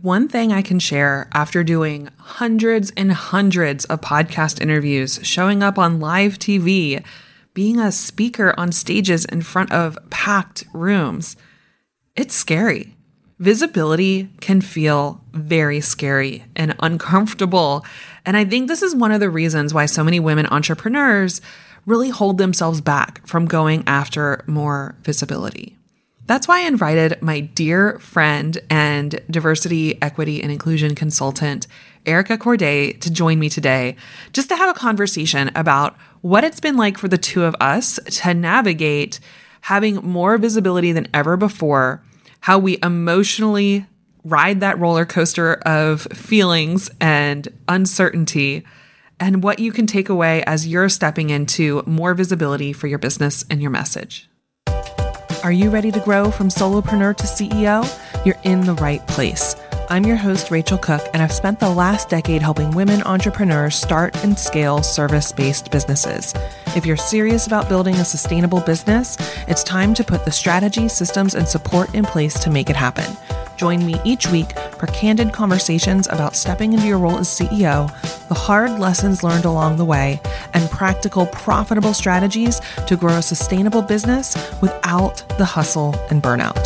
One thing I can share after doing hundreds and hundreds of podcast interviews, showing up on live TV, being a speaker on stages in front of packed rooms, it's scary. Visibility can feel very scary and uncomfortable. And I think this is one of the reasons why so many women entrepreneurs really hold themselves back from going after more visibility. That's why I invited my dear friend and diversity, equity, and inclusion consultant, Erica Courdae, to join me today just to have a conversation about what it's been like for the two of us to navigate having more visibility than ever before, how we emotionally ride that roller coaster of feelings and uncertainty, and what you can take away as you're stepping into more visibility for your business and your message. Are you ready to grow from solopreneur to CEO? You're in the right place. I'm your host, Rachel Cook, and I've spent the last decade helping women entrepreneurs start and scale service based businesses. If you're serious about building a sustainable business, it's time to put the strategy, systems, and support in place to make it happen. Join me each week for candid conversations about stepping into your role as CEO, the hard lessons learned along the way, and practical, profitable strategies to grow a sustainable business without the hustle and burnout.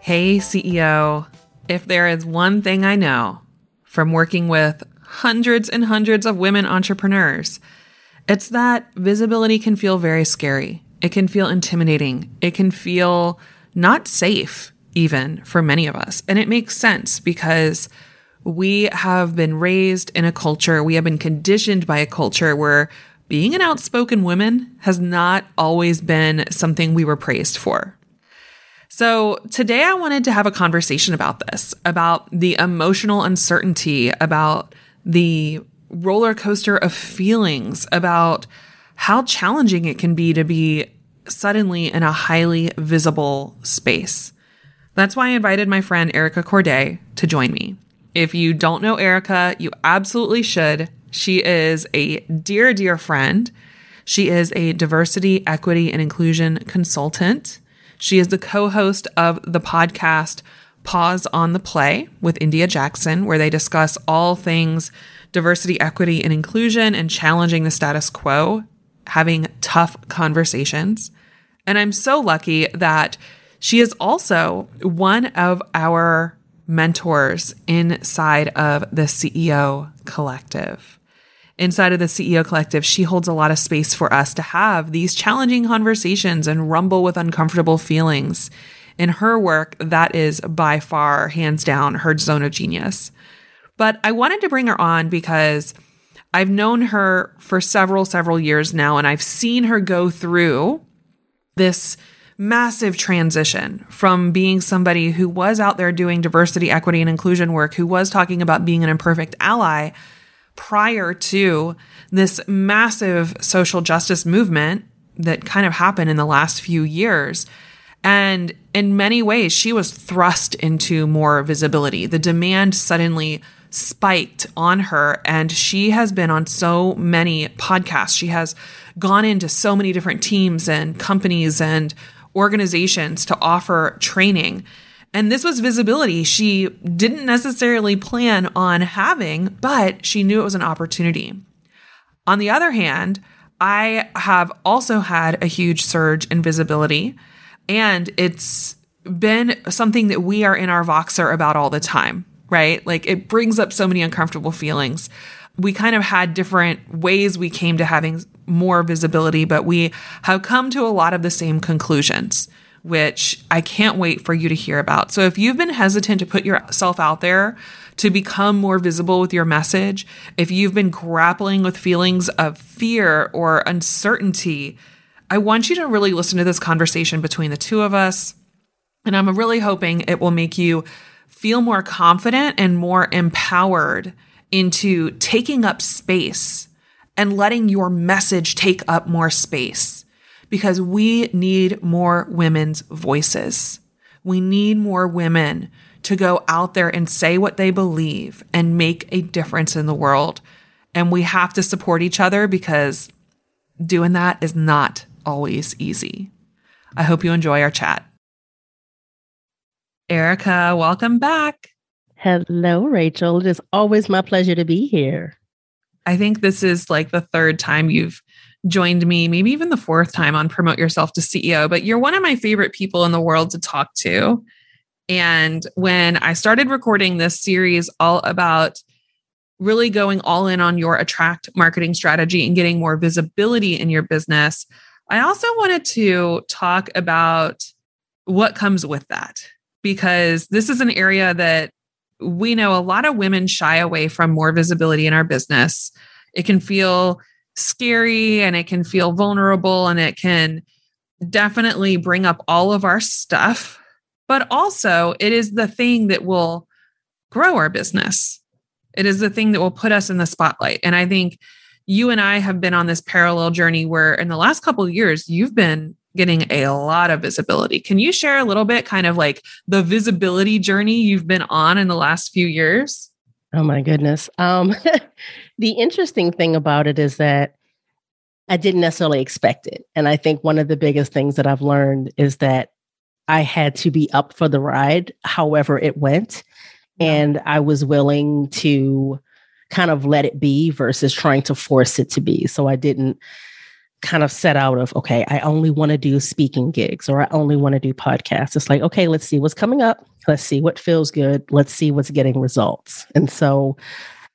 Hey, CEO, if there is one thing I know from working with hundreds and hundreds of women entrepreneurs, it's that visibility can feel very scary. It can feel intimidating. It can feel not safe, even for many of us. And it makes sense because we have been raised in a culture, we have been conditioned by a culture where being an outspoken woman has not always been something we were praised for. So, today I wanted to have a conversation about this, about the emotional uncertainty, about the roller coaster of feelings, about how challenging it can be to be suddenly in a highly visible space. That's why I invited my friend Erica Courdae to join me. If you don't know Erica, you absolutely should. She is a dear, dear friend. She is a diversity, equity, and inclusion consultant. She is the co host of the podcast Pause on the Play with India Jackson, where they discuss all things diversity, equity, and inclusion and challenging the status quo having tough conversations. And I'm so lucky that she is also one of our mentors inside of the CEO Collective. Inside of the CEO Collective, she holds a lot of space for us to have these challenging conversations and rumble with uncomfortable feelings. In her work, that is by far, hands down, her zone of genius. But I wanted to bring her on because I've known her for several, several years now, and I've seen her go through this massive transition from being somebody who was out there doing diversity, equity, and inclusion work, who was talking about being an imperfect ally prior to this massive social justice movement that kind of happened in the last few years. And in many ways, she was thrust into more visibility. The demand suddenly spiked on her and she has been on so many podcasts. She has gone into so many different teams and companies and organizations to offer training. And this was visibility she didn't necessarily plan on having, but she knew it was an opportunity. On the other hand, I have also had a huge surge in visibility, and it's been something that we are in our Voxer about all the time, right? Like it brings up so many uncomfortable feelings. We kind of had different ways we came to having more visibility, but we have come to a lot of the same conclusions, which I can't wait for you to hear about. So if you've been hesitant to put yourself out there, to become more visible with your message, if you've been grappling with feelings of fear or uncertainty, I want you to really listen to this conversation between the two of us. And I'm really hoping it will make you feel more confident and more empowered into taking up space and letting your message take up more space because we need more women's voices. We need more women to go out there and say what they believe and make a difference in the world. And we have to support each other because doing that is not always easy. I hope you enjoy our chat. Erica, welcome back. Hello, Rachel. It is always my pleasure to be here. I think this is like the third time you've joined me, maybe even the fourth time on Promote Yourself to CEO, but you're one of my favorite people in the world to talk to. And when I started recording this series all about really going all in on your attract marketing strategy and getting more visibility in your business, I also wanted to talk about what comes with that because this is an area that we know a lot of women shy away from more visibility in our business. It can feel scary and it can feel vulnerable and it can definitely bring up all of our stuff. But also, it is the thing that will grow our business. It is the thing that will put us in the spotlight. And I think you and I have been on this parallel journey where in the last couple of years, you've been getting a lot of visibility. Can you share a little bit kind of like the visibility journey you've been on in the last few years? Oh my goodness. Um, the interesting thing about it is that I didn't necessarily expect it. And I think one of the biggest things that I've learned is that I had to be up for the ride, however it went. And I was willing to kind of let it be versus trying to force it to be. So I didn't kind of set out of okay i only want to do speaking gigs or i only want to do podcasts. It's like okay let's see what's coming up. Let's see what feels good. Let's see what's getting results. And so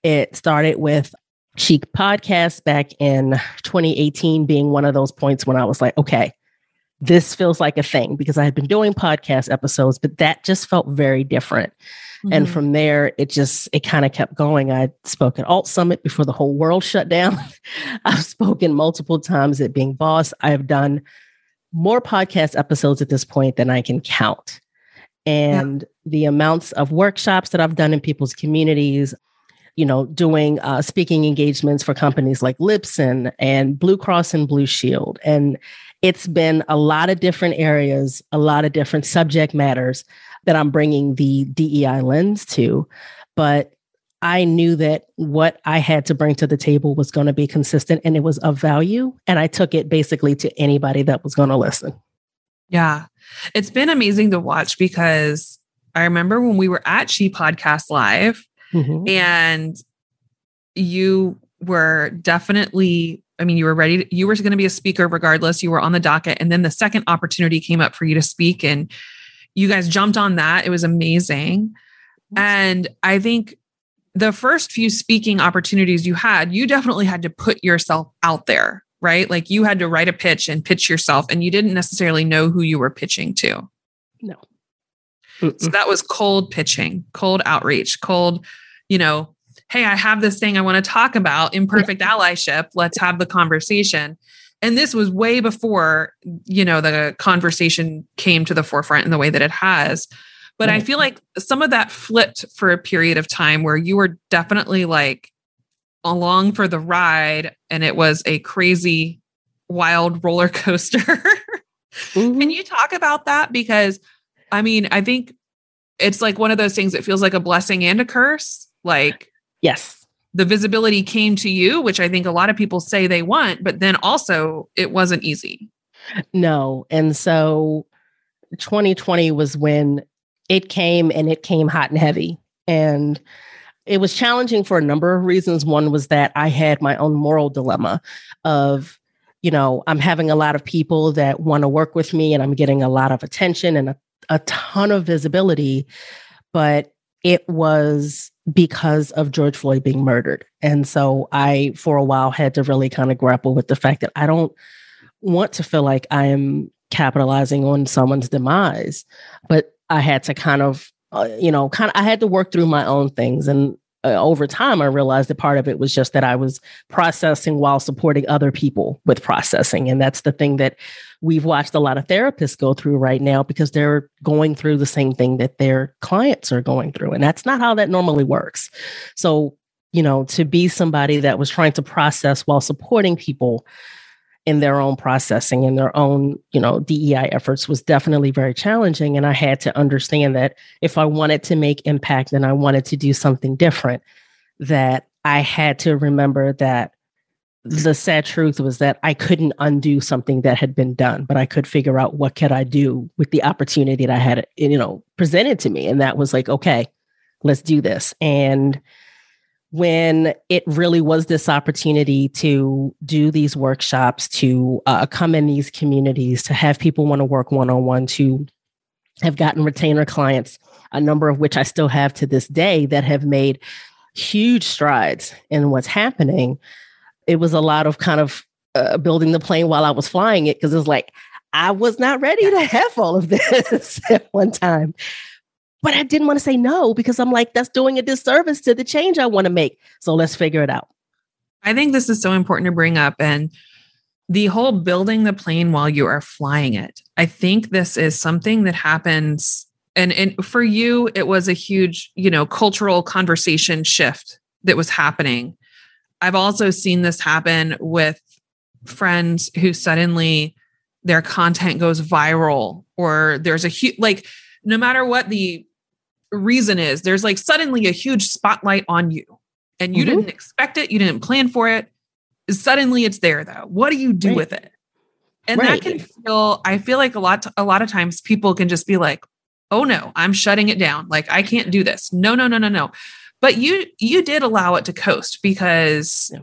it started with She Podcast back in 2018 being one of those points when i was like okay this feels like a thing because i had been doing podcast episodes but that just felt very different Mm-hmm. And from there, it just, it kind of kept going. I spoke at Alt Summit before the whole world shut down. I've spoken multiple times at Being Boss. I've done more podcast episodes at this point than I can count. And yeah. the amounts of workshops that I've done in people's communities, you know, doing uh, speaking engagements for companies like Lipson and Blue Cross and Blue Shield. And it's been a lot of different areas, a lot of different subject matters that I'm bringing the DEI lens to. But I knew that what I had to bring to the table was going to be consistent and it was of value. And I took it basically to anybody that was going to listen. Yeah. It's been amazing to watch because I remember when we were at She Podcast Live mm-hmm. and you were definitely I mean, you were ready, to, you were going to be a speaker regardless. You were on the docket. And then the second opportunity came up for you to speak. And you guys jumped on that. It was amazing. And I think the first few speaking opportunities you had, you definitely had to put yourself out there, right? Like you had to write a pitch and pitch yourself, and you didn't necessarily know who you were pitching to. No. So that was cold pitching, cold outreach, cold, you know, hey, I have this thing I want to talk about imperfect allyship. Let's have the conversation and this was way before you know the conversation came to the forefront in the way that it has. But i feel like some of that flipped for a period of time where you were definitely like along for the ride and it was a crazy wild roller coaster. Mm-hmm. can you talk about that? Because i mean i think it's like one of those things that feels like a blessing and a curse like yes the visibility came to you, which I think a lot of people say they want, but then also it wasn't easy. No. And so 2020 was when it came and it came hot and heavy. And it was challenging for a number of reasons. One was that I had my own moral dilemma of you know, I'm having a lot of people that want to work with me and I'm getting a lot of attention and a, a ton of visibility. But it was because of George Floyd being murdered. And so I, for a while, had to really kind of grapple with the fact that I don't want to feel like I am capitalizing on someone's demise. But I had to kind of, uh, you know, kind of, I had to work through my own things. And uh, over time, I realized that part of it was just that I was processing while supporting other people with processing. And that's the thing that we've watched a lot of therapists go through right now because they're going through the same thing that their clients are going through. And that's not how that normally works. So, you know, to be somebody that was trying to process while supporting people in their own processing and their own, you know, DEI efforts was definitely very challenging. And I had to understand that if I wanted to make impact and I wanted to do something different, that I had to remember that the sad truth was that I couldn't undo something that had been done, but I could figure out what could I do with the opportunity that I had, you know, presented to me. And that was like, okay, let's do this. And when it really was this opportunity to do these workshops, to uh, come in these communities, to have people want to work one on one, to have gotten retainer clients, a number of which I still have to this day that have made huge strides in what's happening. It was a lot of kind of uh, building the plane while I was flying it because it was like, I was not ready to have all of this at one time. But I didn't want to say no because I'm like, that's doing a disservice to the change I want to make. So let's figure it out. I think this is so important to bring up. And the whole building the plane while you are flying it. I think this is something that happens. And, and for you, it was a huge, you know, cultural conversation shift that was happening. I've also seen this happen with friends who suddenly their content goes viral or there's a huge, like, no matter what the reason is there's like suddenly a huge spotlight on you and you mm-hmm. didn't expect it, you didn't plan for it. Suddenly it's there though. What do you do right. with it? And right. that can feel I feel like a lot a lot of times people can just be like, "Oh no, I'm shutting it down. Like I can't do this." No, no, no, no, no. But you you did allow it to coast because yeah.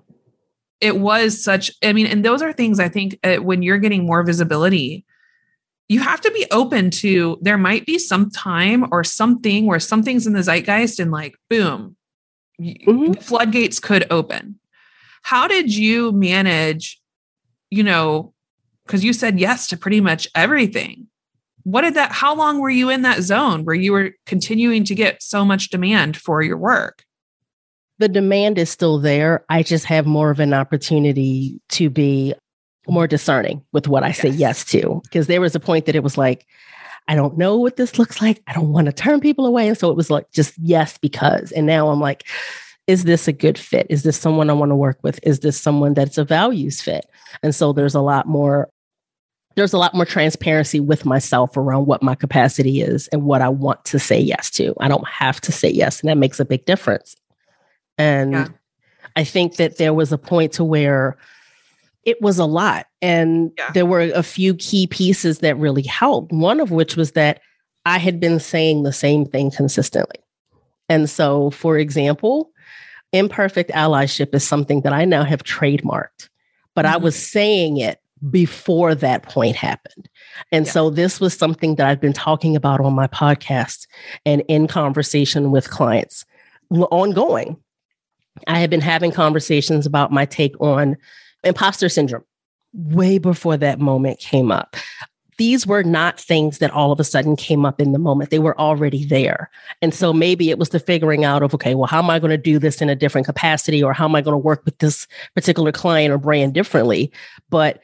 it was such I mean, and those are things I think uh, when you're getting more visibility, you have to be open to there might be some time or something where something's in the zeitgeist and like boom mm-hmm. floodgates could open. How did you manage you know because you said yes to pretty much everything. What did that how long were you in that zone where you were continuing to get so much demand for your work? The demand is still there. I just have more of an opportunity to be more discerning with what I yes. say yes to. Because there was a point that it was like, I don't know what this looks like. I don't want to turn people away. And so it was like just yes, because. And now I'm like, is this a good fit? Is this someone I want to work with? Is this someone that's a values fit? And so there's a lot more there's a lot more transparency with myself around what my capacity is and what I want to say yes to. I don't have to say yes, and that makes a big difference. And yeah. I think that there was a point to where it was a lot. And yeah. there were a few key pieces that really helped. One of which was that I had been saying the same thing consistently. And so, for example, imperfect allyship is something that I now have trademarked, but mm-hmm. I was saying it before that point happened. And yeah. so this was something that I've been talking about on my podcast and in conversation with clients ongoing. I have been having conversations about my take on imposter syndrome way before that moment came up. These were not things that all of a sudden came up in the moment. They were already there. And so maybe it was the figuring out of, okay, well, how am I going to do this in a different capacity? Or how am I going to work with this particular client or brand differently? But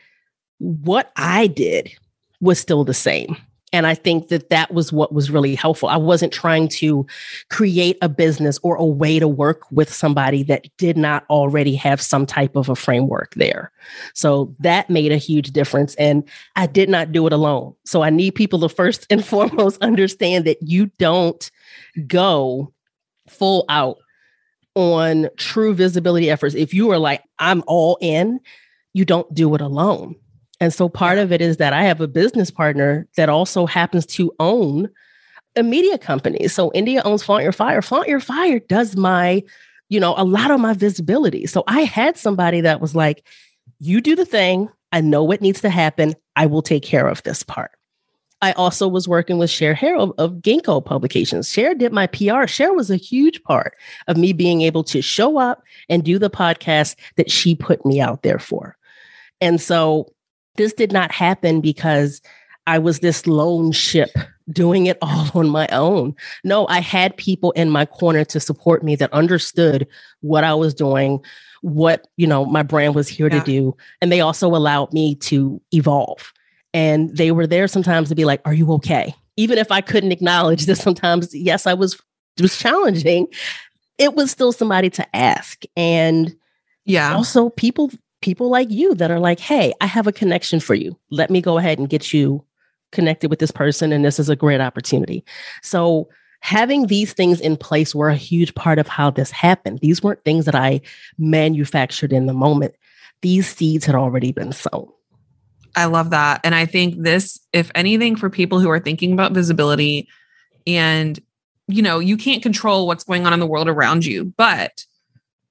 what I did was still the same. And I think that that was what was really helpful. I wasn't trying to create a business or a way to work with somebody that did not already have some type of a framework there. So that made a huge difference. And I did not do it alone. So I need people to first and foremost understand that you don't go full out on true visibility efforts. If you are like, I'm all in, you don't do it alone and so part of it is that I have a business partner that also happens to own a media company. So India owns Flaunt Your Fire. Flaunt Your Fire does my, you know, a lot of my visibility. So I had somebody that was like, you do the thing, I know what needs to happen. I will take care of this part. I also was working with Cher Harold of Ginkgo Publications. Cher did my PR. Cher was a huge part of me being able to show up and do the podcast that she put me out there for. And so this did not happen because I was this lone ship doing it all on my own. No, I had people in my corner to support me that understood what I was doing, what, you know, my brand was here yeah. to do, and they also allowed me to evolve. And they were there sometimes to be like, Are you okay? Even if I couldn't acknowledge that sometimes, yes, I was it was challenging, it was still somebody to ask. And yeah, also people people like you that are like, hey, I have a connection for you. Let me go ahead and get you connected with this person. And this is a great opportunity. So having these things in place were a huge part of how this happened. These weren't things that I manufactured in the moment. These seeds had already been sown. I love that. And I think this, if anything, for people who are thinking about visibility and, you know, you can't control what's going on in the world around you, but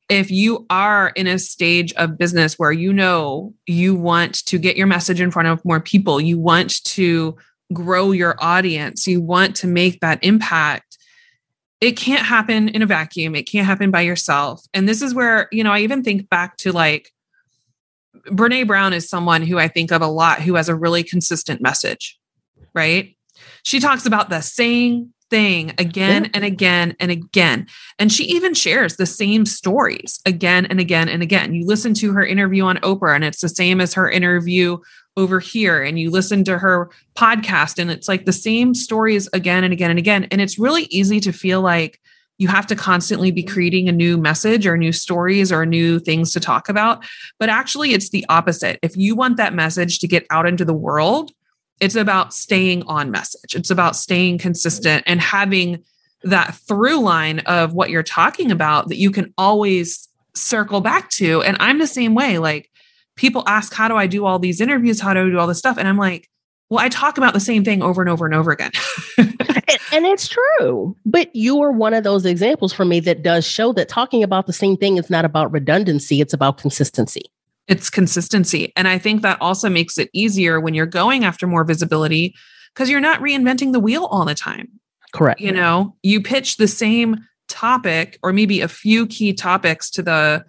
if you are in a stage of business where you know you want to get your message in front of more people, you want to grow your audience, you want to make that impact, it can't happen in a vacuum. It can't happen by yourself. And this is where, you know, I even think back to like Brene Brown is someone who I think of a lot who has a really consistent message, right? She talks about the saying thing again yeah. and again and again. And she even shares the same stories again and again and again. You listen to her interview on Oprah, and it's the same as her interview over here. And you listen to her podcast, and it's like the same stories again and again and again. And it's really easy to feel like, you have to constantly be creating a new message or new stories or new things to talk about. But actually, it's the opposite. If you want that message to get out into the world, it's about staying on message. It's about staying consistent and having that through line of what you're talking about that you can always circle back to. And I'm the same way. Like people ask, How do I do all these interviews? How do I do all this stuff? And I'm like, Well, I talk about the same thing over and over and over again. and, it's true. But you are one of those examples for me that does show that talking about the same thing is not about redundancy, it's about consistency it's consistency. And I think that also makes it easier when you're going after more visibility because you're not reinventing the wheel all the time. Correct. You know, you pitch the same topic or maybe a few key topics to the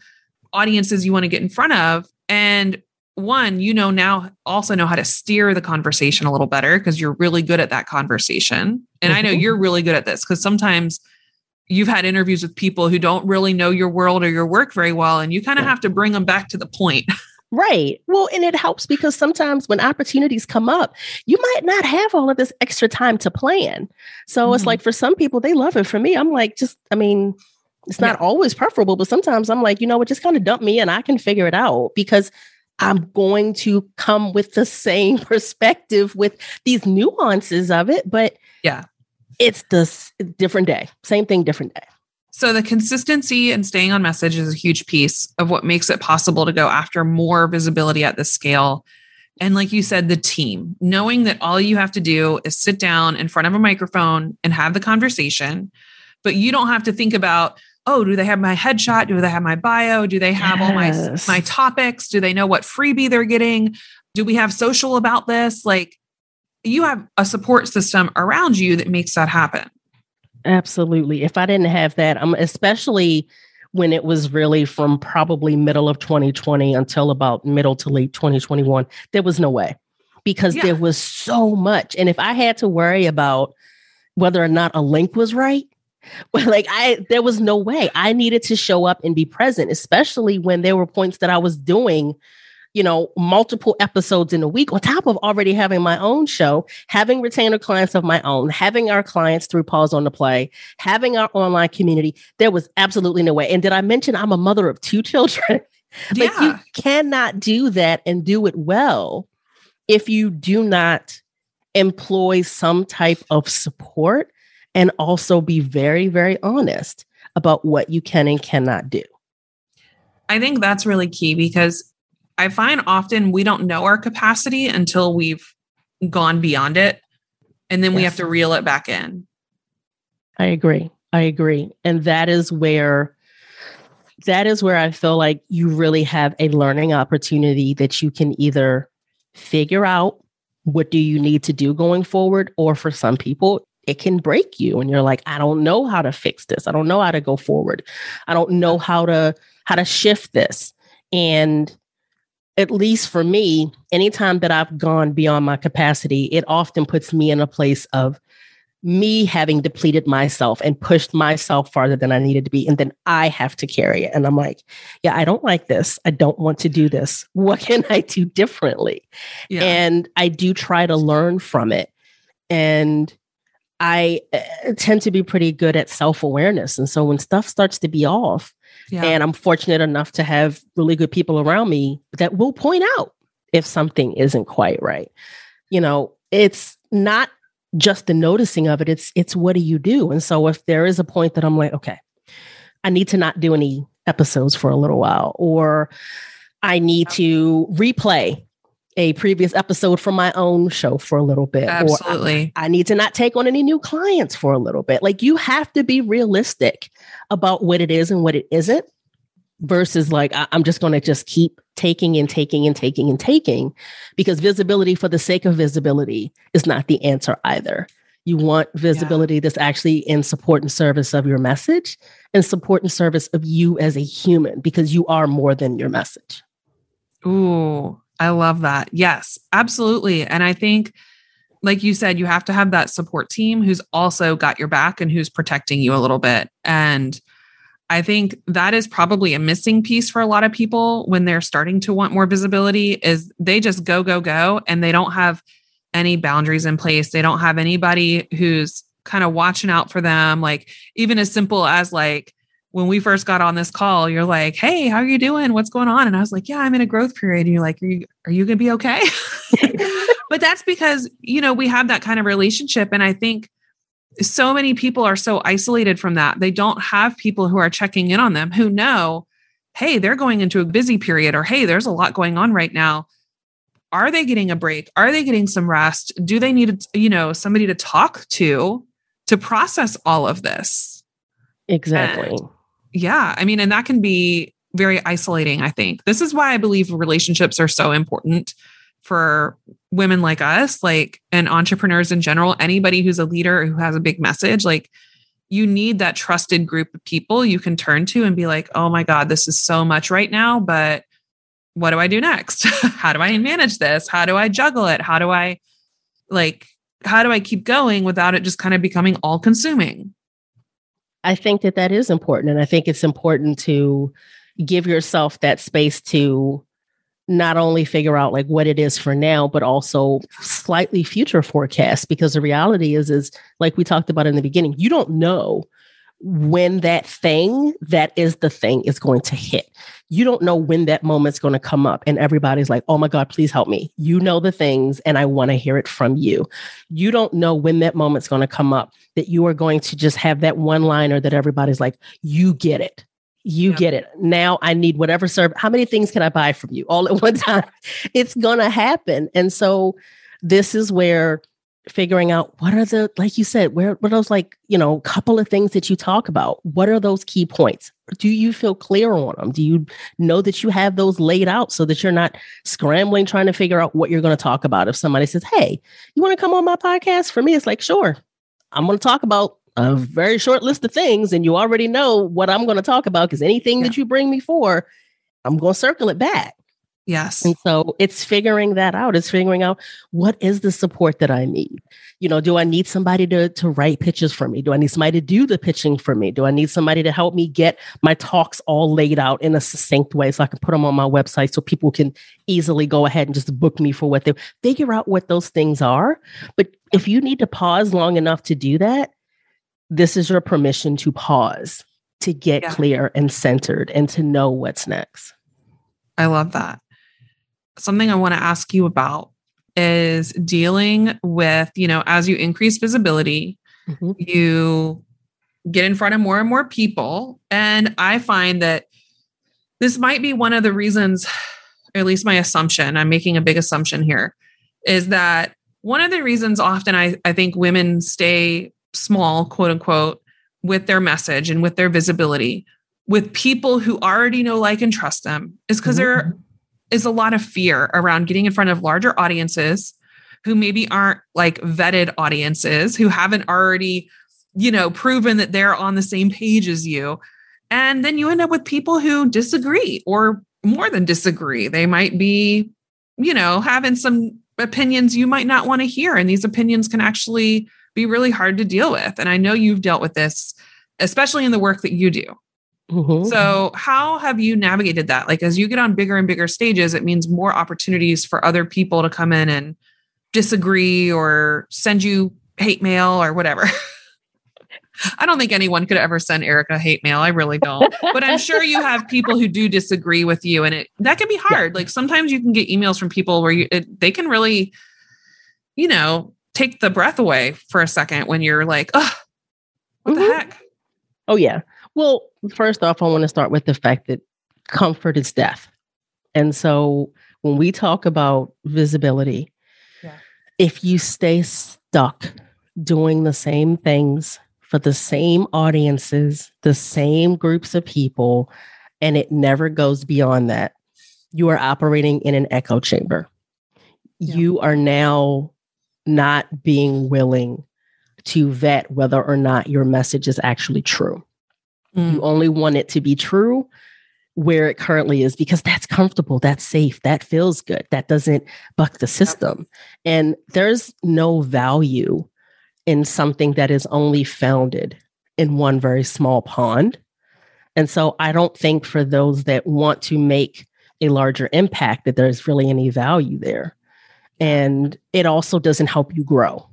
audiences you want to get in front of. And one, you know, now also know how to steer the conversation a little better because you're really good at that conversation. And mm-hmm. I know mm-hmm. you're really good at this because sometimes you've had interviews with people who don't really know your world or your work very well and you kind of have to bring them back to the point Right. Well, and it helps because sometimes when opportunities come up, you might not have all of this extra time to plan. So mm-hmm. it's like for some people, they love it. For me, I'm like, just, I mean, it's not yeah. always preferable, but sometimes I'm like, you know what, just kind of dump me and I can figure it out because I'm going to come with the same perspective with these nuances of it. But yeah, it's the different day. Same thing, different day. So the consistency and staying on message is a huge piece of what makes it possible to go after more visibility at this scale. And like you said, the team, knowing that all you have to do is sit down in front of a microphone and have the conversation, but you don't have to think about, oh, do they have my headshot? Do they have my bio? Do they have yes. all my my topics? Do they know what freebie they're getting? Do we have social about this? Like you have a support system around you that makes that happen. Absolutely. If I didn't have that, I'm especially when it was really from probably middle of 2020 until about middle to late 2021, there was no way because yeah. there was so much. And if I had to worry about whether or not a link was right, well, like I there was no way. I needed to show up and be present, especially when there were points that I was doing you know, multiple episodes in a week on top of already having my own show, having retainer clients of my own, having our clients through Pause on the Play, having our online community. There was absolutely no way. And did I mention I'm a mother of two children? like yeah. you cannot do that and do it well if you do not employ some type of support and also be very, very honest about what you can and cannot do. I think that's really key because I find often we don't know our capacity until we've gone beyond it. And then yes. we have to reel it back in. I agree. I agree. And that is where that is where I feel like you really have a learning opportunity that you can either figure out what do you need to do going forward or for some people it can break you and you're like i don't know how to fix this i don't know how to go forward i don't know how to how to shift this and at least for me anytime that i've gone beyond my capacity it often puts me in a place of me having depleted myself and pushed myself farther than I needed to be. And then I have to carry it. And I'm like, yeah, I don't like this. I don't want to do this. What can I do differently? Yeah. And I do try to learn from it. And I uh, tend to be pretty good at self awareness. And so when stuff starts to be off, yeah. and I'm fortunate enough to have really good people around me that will point out if something isn't quite right. You know, it's not just the noticing of it it's it's what do you do and so if there is a point that i'm like okay i need to not do any episodes for a little while or i need to replay a previous episode from my own show for a little bit absolutely I, I need to not take on any new clients for a little bit like you have to be realistic about what it is and what it isn't versus like I, i'm just going to just keep taking and taking and taking and taking because visibility for the sake of visibility is not the answer either. You want visibility yeah. that's actually in support and service of your message and support and service of you as a human because you are more than your message. Ooh, I love that. Yes, absolutely. And I think, like you said, you have to have that support team who's also got your back and who's protecting you a little bit. And I think that is probably a missing piece for a lot of people when they're starting to want more visibility is they just go go go and they don't have any boundaries in place. They don't have anybody who's kind of watching out for them like even as simple as like when we first got on this call, you're like, "Hey, how are you doing? What's going on?" And I was like, "Yeah, I'm in a growth period." And you're like, "Are you are you going to be okay?" but that's because, you know, we have that kind of relationship and I think so many people are so isolated from that. They don't have people who are checking in on them who know, hey, they're going into a busy period or hey, there's a lot going on right now. Are they getting a break? Are they getting some rest? Do they need, you know, somebody to talk to to process all of this? Exactly. And yeah, I mean, and that can be very isolating, I think. This is why I believe relationships are so important for women like us, like, and entrepreneurs in general, anybody who's a leader who has a big message, like, you need that trusted group of people you can turn to and be like, oh my God, this is so much right now, but what do I do next? how do I manage this? How do I juggle it? How do I, like, how do I keep going without it just kind of becoming all consuming? I think that that is important. And I think it's important to give yourself that space to not only figure out like what it is for now but also slightly future forecast because the reality is is like we talked about in the beginning you don't know when that thing that is the thing is going to hit. You don't know when that moment's going to come up and everybody's like oh my god please help me. You know the things and i want to hear it from you. You don't know when that moment's going to come up that you are going to just have that one liner that everybody's like you get it you yeah. get it. Now I need whatever service. How many things can I buy from you all at one time? it's going to happen. And so this is where figuring out what are the, like you said, where what are those like, you know, couple of things that you talk about? What are those key points? Do you feel clear on them? Do you know that you have those laid out so that you're not scrambling trying to figure out what you're going to talk about? If somebody says, Hey, you want to come on my podcast? For me, it's like, sure, I'm going to talk about a very short list of things and you already know what I'm going to talk about because anything yeah. that you bring me for, I'm going to circle it back. Yes. And so it's figuring that out. It's figuring out what is the support that I need. You know, do I need somebody to to write pitches for me? Do I need somebody to do the pitching for me? Do I need somebody to help me get my talks all laid out in a succinct way so I can put them on my website so people can easily go ahead and just book me for what they figure out what those things are. But if you need to pause long enough to do that, this is your permission to pause, to get yeah. clear and centered, and to know what's next. I love that. Something I want to ask you about is dealing with, you know, as you increase visibility, mm-hmm. you get in front of more and more people. And I find that this might be one of the reasons, or at least my assumption, I'm making a big assumption here, is that one of the reasons often I, I think women stay small, quote unquote, with their message and with their visibility with people who already know, like, and trust them is because mm-hmm. is a lot of fear around getting in front of larger audiences who maybe aren't like vetted audiences, who haven't already, you know, proven that they're on the same page as you. And then you end up with people who disagree or more than disagree. They might be, you know, having some opinions you might not want to hear. And these opinions can actually be really hard to deal with. And I know you've dealt with this, especially in the work that you do. Mm-hmm. So, how have you navigated that? Like, as you get on bigger and bigger stages, it means more opportunities for other people to come in and disagree or send you hate mail or whatever. I don't think anyone could ever send Erica hate mail. I really don't. But I'm sure you have people who do disagree with you, and it that can be hard. Like sometimes you can get emails from people where you it, they can really, you know, take the breath away for a second when you're like, oh, what mm-hmm. the heck? Oh yeah. Well, first off, I want to start with the fact that comfort is death, and so when we talk about visibility, yeah. if you stay stuck doing the same things for the same audiences, the same groups of people, and it never goes beyond that. You are operating in an echo chamber. Yeah. You are now not being willing to vet whether or not your message is actually true. Mm. You only want it to be true where it currently is because that's comfortable, that's safe, that feels good, that doesn't buck the system. And there's no value in something that is only founded in one very small pond. And so I don't think for those that want to make a larger impact that there's really any value there. And it also doesn't help you grow.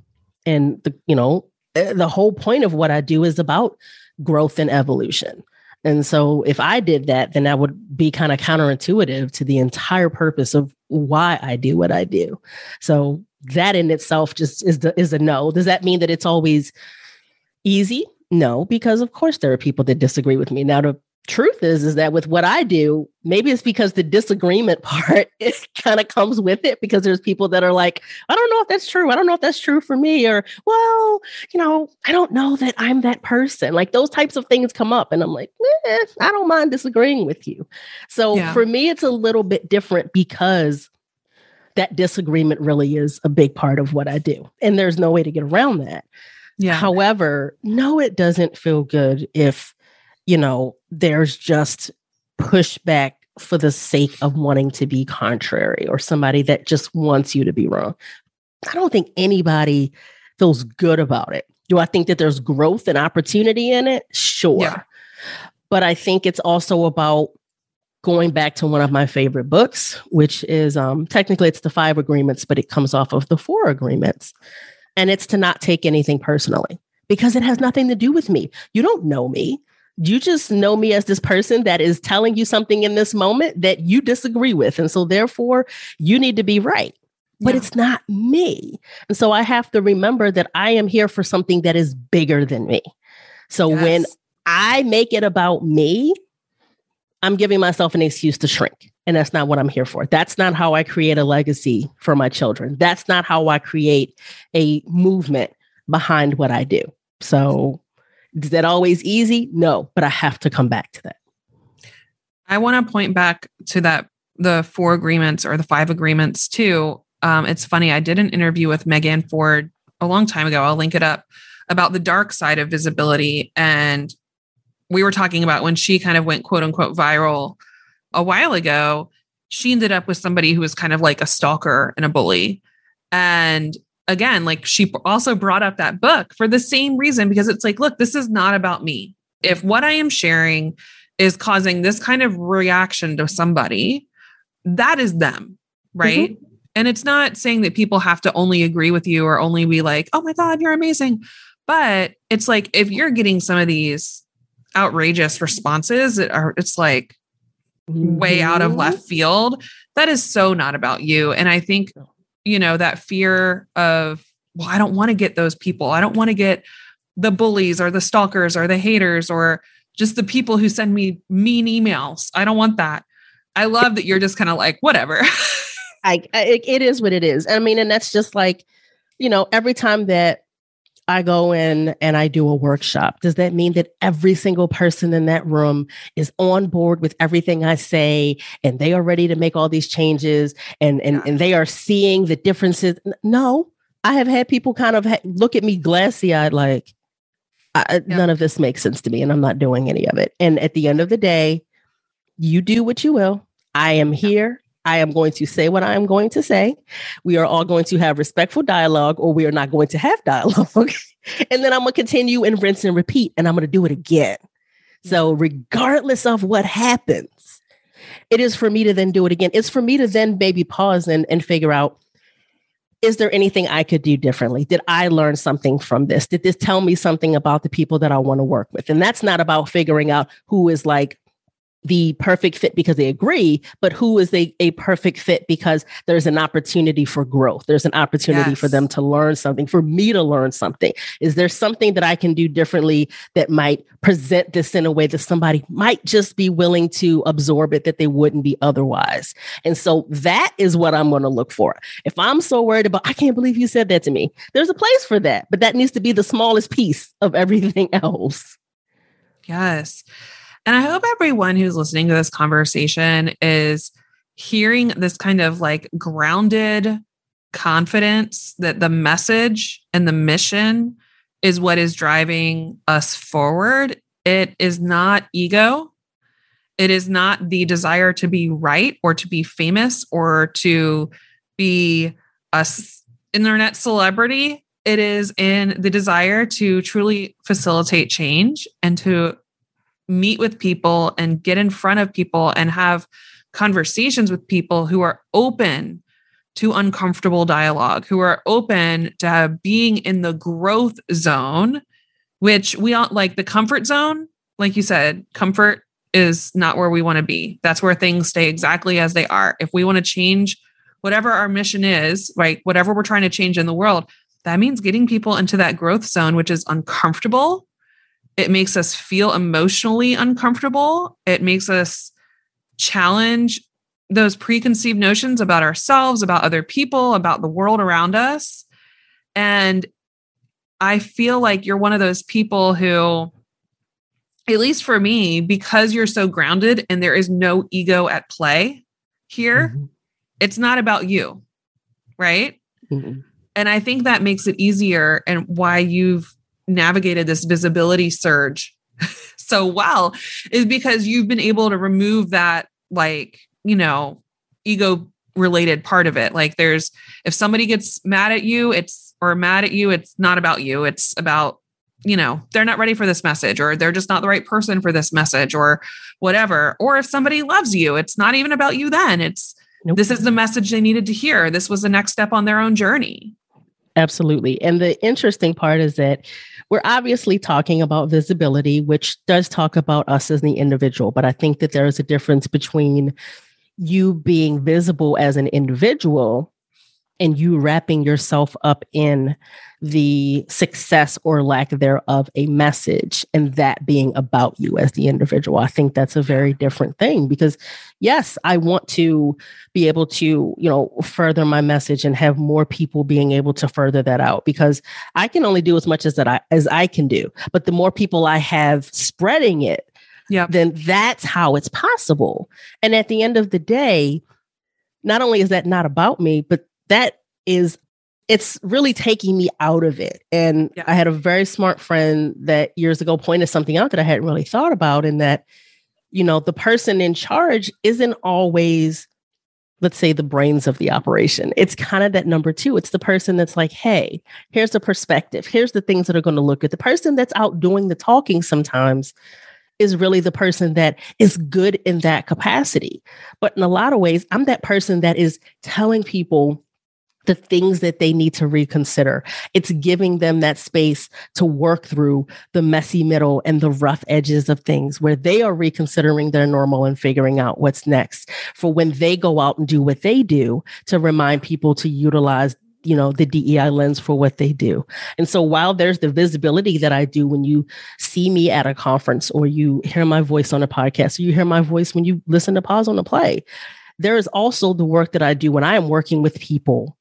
And the, you know, eh, the whole point of what I do is about growth and evolution. And so if I did that, then that would be kind of counterintuitive to the entire purpose of why I do what I do. So that in itself just is the is a no. Does that mean that it's always easy? No, because of course there are people that disagree with me. Now the truth is is that with what I do, maybe it's because the disagreement part is kind of comes with it because there's people that are like, I don't know if that's true. I don't know if that's true for me or well, you know, I don't know that I'm that person. Like those types of things come up and I'm like, eh, I don't mind disagreeing with you. So yeah. for me it's a little bit different because that disagreement really is a big part of what I do. And there's no way to get around that. Yeah. However, no, it doesn't feel good if, you know, there's just pushback for the sake of wanting to be contrary or somebody that just wants you to be wrong. I don't think anybody feels good about it. Do I think that there's growth and opportunity in it? Sure. Yeah. But I think it's also about going back to one of my favorite books, which is um, technically it's the five agreements, but it comes off of the four agreements. And it's to not take anything personally because it has nothing to do with me. You don't know me. You just know me as this person that is telling you something in this moment that you disagree with. And so, therefore, you need to be right. But yeah. it's not me. And so, I have to remember that I am here for something that is bigger than me. So, yes. when I make it about me, I'm giving myself an excuse to shrink. And that's not what I'm here for. That's not how I create a legacy for my children. That's not how I create a movement behind what I do. So, is that always easy? No, but I have to come back to that. I want to point back to that the four agreements or the five agreements too. Um, it's funny. I did an interview with Megan Ford a long time ago. I'll link it up about the dark side of visibility and we were talking about when she kind of went quote unquote viral a while ago, she ended up with somebody who was kind of like a stalker and a bully. And again, like she also brought up that book for the same reason because it's like, look, this is not about me. If what I am sharing is causing this kind of reaction to somebody, that is them, right? Mm-hmm. And it's not saying that people have to only agree with you or only be like, oh my God, you're amazing. But it's like if you're getting some of these outrageous responses that are it's like mm-hmm. way out of mm-hmm. left field that is so not about you and i think you know that fear of well i don't want to get those people. I don't want to get the bullies or the stalkers or the haters or just the people who send me mean emails. I don't want that. I love that you're just kind of like whatever. I, it is what it is. I mean and that's just like you know every time that I go in and I do a workshop, does that mean that every single person in that room is on board with everything I say and they are ready to make all these changes and and, yeah. and they are seeing the differences? No, I have had people kind of ha- look at me glassy eyed, like, I, yeah. none of this makes sense to me and I'm not doing any of it. And at the end of the day, you do what you will. I am here. I am going to say what I am going to say. We are all going to have respectful dialogue, or we are not going to have dialogue. and then I'm going to continue and rinse and repeat, and I'm going to do it again. So, mm-hmm. regardless of what happens, it is for me to then do it again. It's for me to then maybe pause and, and figure out is there anything I could do differently? Did I learn something from this? Did this tell me something about the people that I want to work with? And that's not about figuring out who is like the perfect fit because they agree, but who is a, a perfect fit because there's an opportunity for growth. There's an opportunity yes. for them to learn something, for me to learn something. Is there something that I can do differently that might present this in a way that somebody might just be willing to absorb it that they wouldn't be otherwise? And so that is what I'm going to look for. If I'm so worried about, I can't believe you said that to me, there's a place for that, but that needs to be the smallest piece of everything else. Yes. And I hope everyone who's listening to this conversation is hearing this kind of like grounded confidence that the message and the mission is what is driving us forward. It is not ego. It is not the desire to be right or to be famous or to be a internet celebrity. It is in the desire to truly facilitate change and to meet with people and get in front of people and have conversations with people who are open to uncomfortable dialogue, who are open to being in the growth zone, which we all like the comfort zone. Like you said, comfort is not where we want to be. That's where things stay exactly as they are. If we want to change whatever our mission is, right, whatever we're trying to change in the world, that means getting people into that growth zone, which is uncomfortable it makes us feel emotionally uncomfortable. It makes us challenge those preconceived notions about ourselves, about other people, about the world around us. And I feel like you're one of those people who, at least for me, because you're so grounded and there is no ego at play here, mm-hmm. it's not about you. Right. Mm-hmm. And I think that makes it easier and why you've navigated this visibility surge so well is because you've been able to remove that like you know ego related part of it. Like there's if somebody gets mad at you it's or mad at you it's not about you. It's about you know they're not ready for this message or they're just not the right person for this message or whatever. Or if somebody loves you it's not even about you then. It's nope. this is the message they needed to hear. This was the next step on their own journey. Absolutely. And the interesting part is that we're obviously talking about visibility, which does talk about us as the individual. But I think that there is a difference between you being visible as an individual and you wrapping yourself up in the success or lack thereof a message and that being about you as the individual. I think that's a very different thing because yes, I want to be able to, you know, further my message and have more people being able to further that out because I can only do as much as that I as I can do. But the more people I have spreading it, yeah. then that's how it's possible. And at the end of the day, not only is that not about me, but that is it's really taking me out of it. And yeah. I had a very smart friend that years ago pointed something out that I hadn't really thought about, in that, you know, the person in charge isn't always, let's say, the brains of the operation. It's kind of that number two. It's the person that's like, hey, here's the perspective, here's the things that are going to look at. The person that's out doing the talking sometimes is really the person that is good in that capacity. But in a lot of ways, I'm that person that is telling people the things that they need to reconsider. It's giving them that space to work through the messy middle and the rough edges of things where they are reconsidering their normal and figuring out what's next for when they go out and do what they do to remind people to utilize you know the DEI lens for what they do. And so while there's the visibility that I do when you see me at a conference or you hear my voice on a podcast or you hear my voice when you listen to pause on a play, there is also the work that I do when I am working with people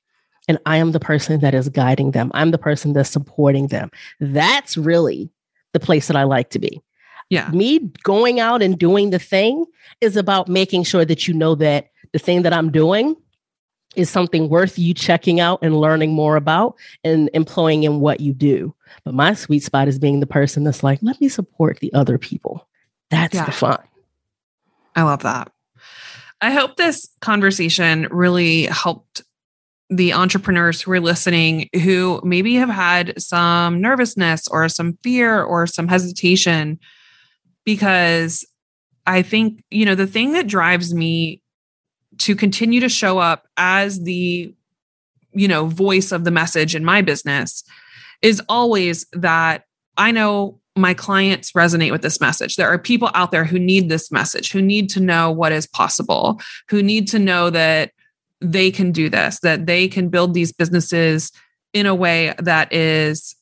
and I am the person that is guiding them. I'm the person that's supporting them. That's really the place that I like to be. Yeah. Me going out and doing the thing is about making sure that you know that the thing that I'm doing is something worth you checking out and learning more about and employing in what you do. But my sweet spot is being the person that's like, let me support the other people. That's yeah. the fun. I love that. I hope this conversation really helped the entrepreneurs who are listening who maybe have had some nervousness or some fear or some hesitation because I think, you know, the thing that drives me to continue to show up as the, you know, voice of the message in my business is always that I know my clients resonate with this message. There are people out there who need this message, who need to know what is possible, who need to know that they can do this, that they can build these businesses in a way that is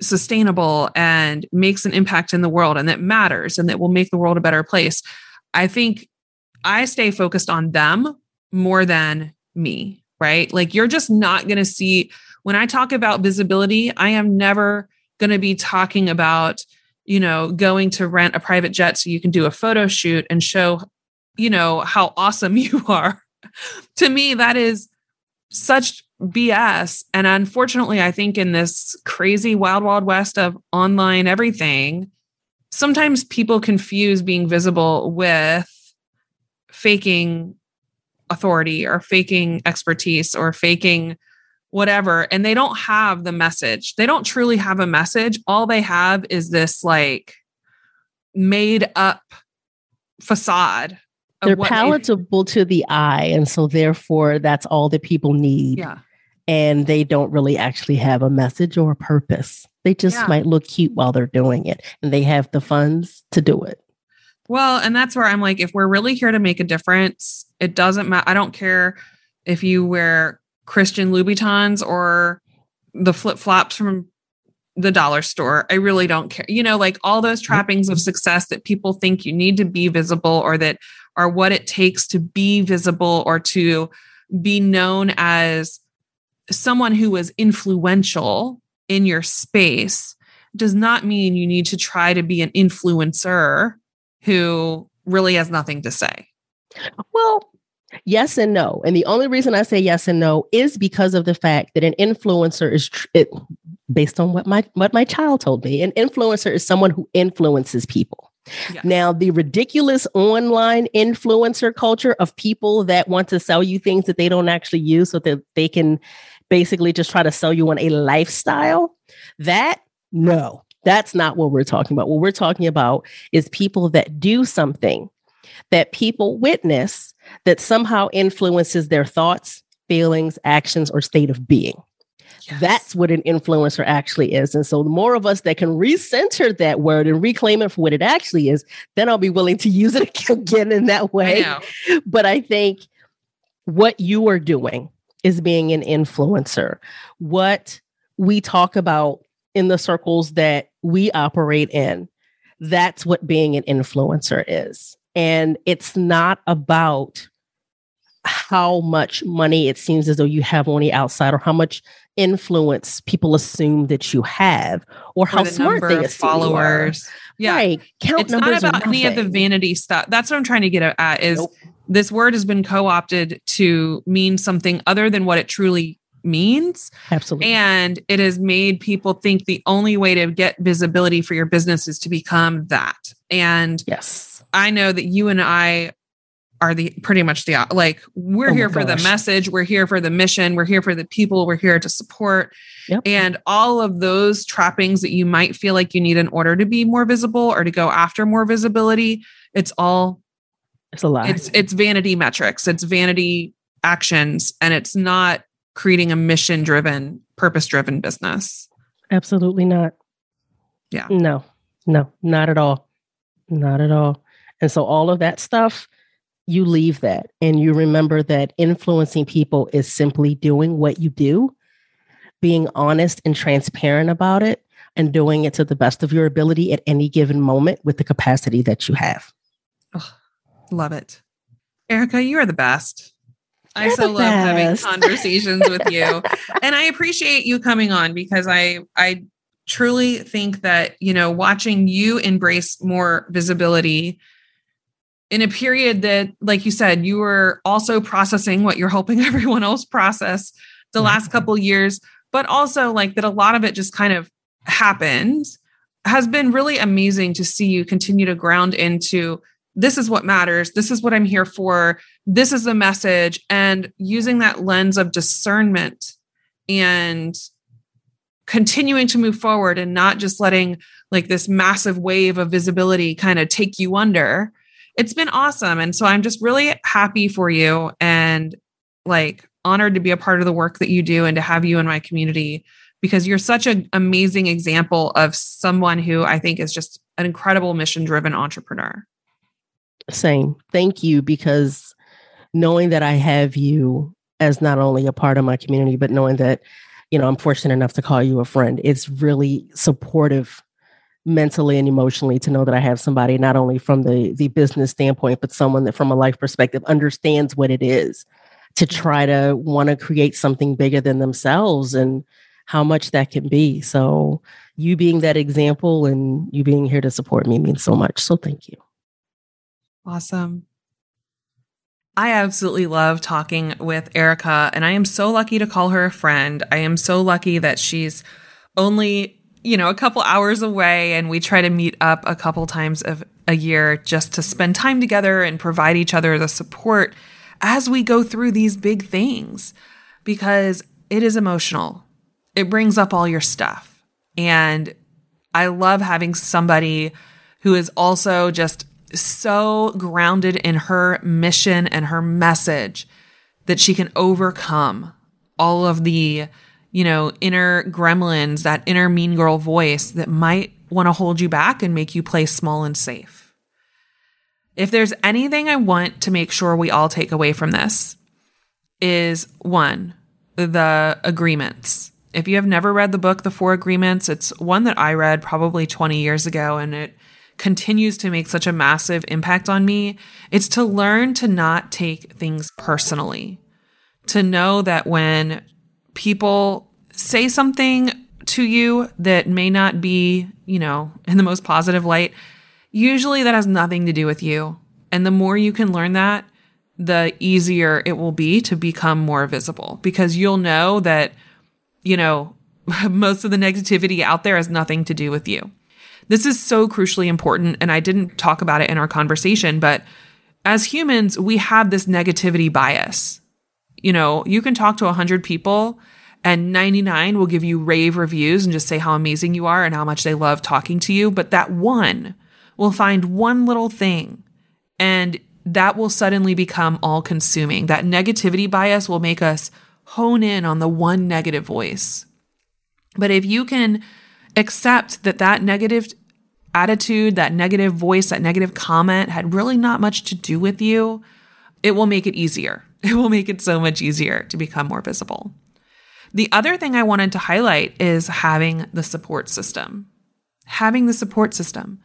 sustainable and makes an impact in the world and that matters and that will make the world a better place. I think I stay focused on them more than me, right? Like you're just not going to see when I talk about visibility, I am never going to be talking about, you know, going to rent a private jet so you can do a photo shoot and show, you know, how awesome you are to me, that is such BS. And unfortunately, I think in this crazy wild, wild west of online everything, sometimes people confuse being visible with faking authority or faking expertise or faking whatever. And they don't have the message. They don't truly have a message. All they have is this like made up facade they're palatable to the eye and so therefore that's all that people need yeah and they don't really actually have a message or a purpose they just yeah. might look cute while they're doing it and they have the funds to do it well and that's where i'm like if we're really here to make a difference it doesn't matter i don't care if you wear christian louboutins or the flip-flops from the dollar store. I really don't care. You know, like all those mm-hmm. trappings of success that people think you need to be visible or that are what it takes to be visible or to be known as someone who is influential in your space does not mean you need to try to be an influencer who really has nothing to say. Well, yes and no. And the only reason I say yes and no is because of the fact that an influencer is tr- it, based on what my what my child told me. An influencer is someone who influences people. Yes. Now, the ridiculous online influencer culture of people that want to sell you things that they don't actually use so that they can basically just try to sell you on a lifestyle, that no, that's not what we're talking about. What we're talking about is people that do something that people witness that somehow influences their thoughts, feelings, actions, or state of being. Yes. That's what an influencer actually is. And so the more of us that can recenter that word and reclaim it for what it actually is, then I'll be willing to use it again in that way. I but I think what you are doing is being an influencer. What we talk about in the circles that we operate in, that's what being an influencer is. And it's not about how much money it seems as though you have on the outside or how much influence people assume that you have or, or how the smart they assume followers. Yeah. Right. Count it's not about any of the vanity stuff. That's what I'm trying to get at is nope. this word has been co-opted to mean something other than what it truly means. Absolutely. And it has made people think the only way to get visibility for your business is to become that. And yes, I know that you and I are the pretty much the like we're oh here for the message we're here for the mission we're here for the people we're here to support. Yep. and all of those trappings that you might feel like you need in order to be more visible or to go after more visibility it's all it's a lot it's it's vanity metrics it's vanity actions and it's not creating a mission driven purpose driven business. Absolutely not. Yeah. No no not at all. Not at all. And so all of that stuff you leave that and you remember that influencing people is simply doing what you do, being honest and transparent about it, and doing it to the best of your ability at any given moment with the capacity that you have. Oh, love it. Erica, you are the best. I so love having conversations with you. And I appreciate you coming on because I I truly think that, you know, watching you embrace more visibility in a period that like you said, you were also processing what you're helping everyone else process the last mm-hmm. couple years, but also like that a lot of it just kind of happened has been really amazing to see you continue to ground into this is what matters. This is what I'm here for. This is the message. And using that lens of discernment and continuing to move forward and not just letting like this massive wave of visibility kind of take you under. It's been awesome. And so I'm just really happy for you and like honored to be a part of the work that you do and to have you in my community because you're such an amazing example of someone who I think is just an incredible mission driven entrepreneur. Same. Thank you because knowing that I have you as not only a part of my community, but knowing that, you know, I'm fortunate enough to call you a friend, it's really supportive mentally and emotionally to know that I have somebody not only from the the business standpoint, but someone that from a life perspective understands what it is to mm-hmm. try to want to create something bigger than themselves and how much that can be. So you being that example and you being here to support me means so much. So thank you. Awesome. I absolutely love talking with Erica, and I am so lucky to call her a friend. I am so lucky that she's only, you know, a couple hours away, and we try to meet up a couple times of a year just to spend time together and provide each other the support as we go through these big things because it is emotional. It brings up all your stuff. And I love having somebody who is also just so grounded in her mission and her message that she can overcome all of the, you know, inner gremlins, that inner mean girl voice that might want to hold you back and make you play small and safe. If there's anything I want to make sure we all take away from this, is one, the agreements. If you have never read the book, The Four Agreements, it's one that I read probably 20 years ago and it continues to make such a massive impact on me, it's to learn to not take things personally. To know that when people say something to you that may not be, you know, in the most positive light, usually that has nothing to do with you. And the more you can learn that, the easier it will be to become more visible because you'll know that, you know, most of the negativity out there has nothing to do with you. This is so crucially important. And I didn't talk about it in our conversation, but as humans, we have this negativity bias. You know, you can talk to 100 people and 99 will give you rave reviews and just say how amazing you are and how much they love talking to you. But that one will find one little thing and that will suddenly become all consuming. That negativity bias will make us hone in on the one negative voice. But if you can accept that that negative attitude, that negative voice, that negative comment had really not much to do with you, it will make it easier. It will make it so much easier to become more visible. The other thing I wanted to highlight is having the support system. Having the support system.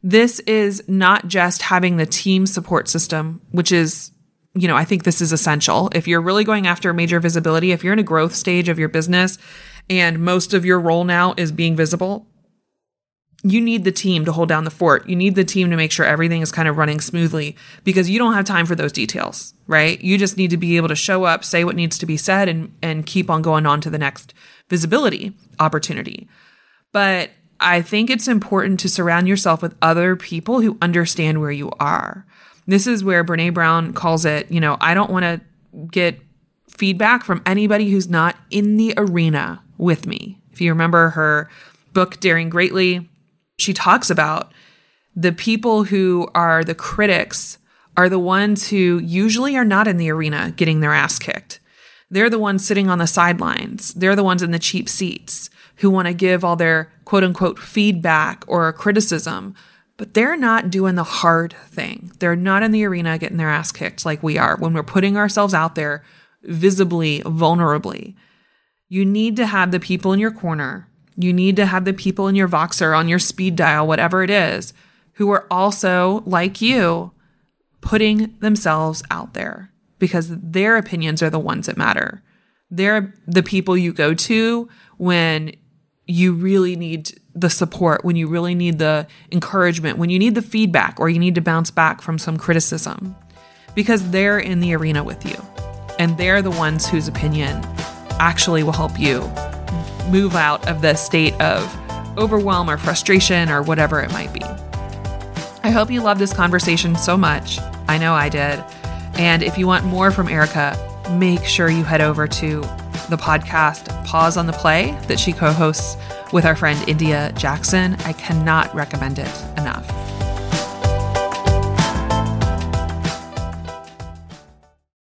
This is not just having the team support system, which is, you know, I think this is essential. If you're really going after major visibility, if you're in a growth stage of your business and most of your role now is being visible, you need the team to hold down the fort. You need the team to make sure everything is kind of running smoothly because you don't have time for those details, right? You just need to be able to show up, say what needs to be said and and keep on going on to the next visibility opportunity. But I think it's important to surround yourself with other people who understand where you are. This is where Brené Brown calls it, you know, I don't want to get feedback from anybody who's not in the arena with me. If you remember her book Daring Greatly, she talks about the people who are the critics are the ones who usually are not in the arena getting their ass kicked. They're the ones sitting on the sidelines. They're the ones in the cheap seats who want to give all their quote unquote feedback or criticism, but they're not doing the hard thing. They're not in the arena getting their ass kicked like we are when we're putting ourselves out there visibly, vulnerably. You need to have the people in your corner you need to have the people in your Voxer, on your speed dial, whatever it is, who are also like you, putting themselves out there because their opinions are the ones that matter. They're the people you go to when you really need the support, when you really need the encouragement, when you need the feedback, or you need to bounce back from some criticism, because they're in the arena with you. And they're the ones whose opinion actually will help you move out of the state of overwhelm or frustration or whatever it might be. I hope you love this conversation so much. I know I did. And if you want more from Erica, make sure you head over to the podcast Pause on the Play that she co hosts with our friend India Jackson. I cannot recommend it enough.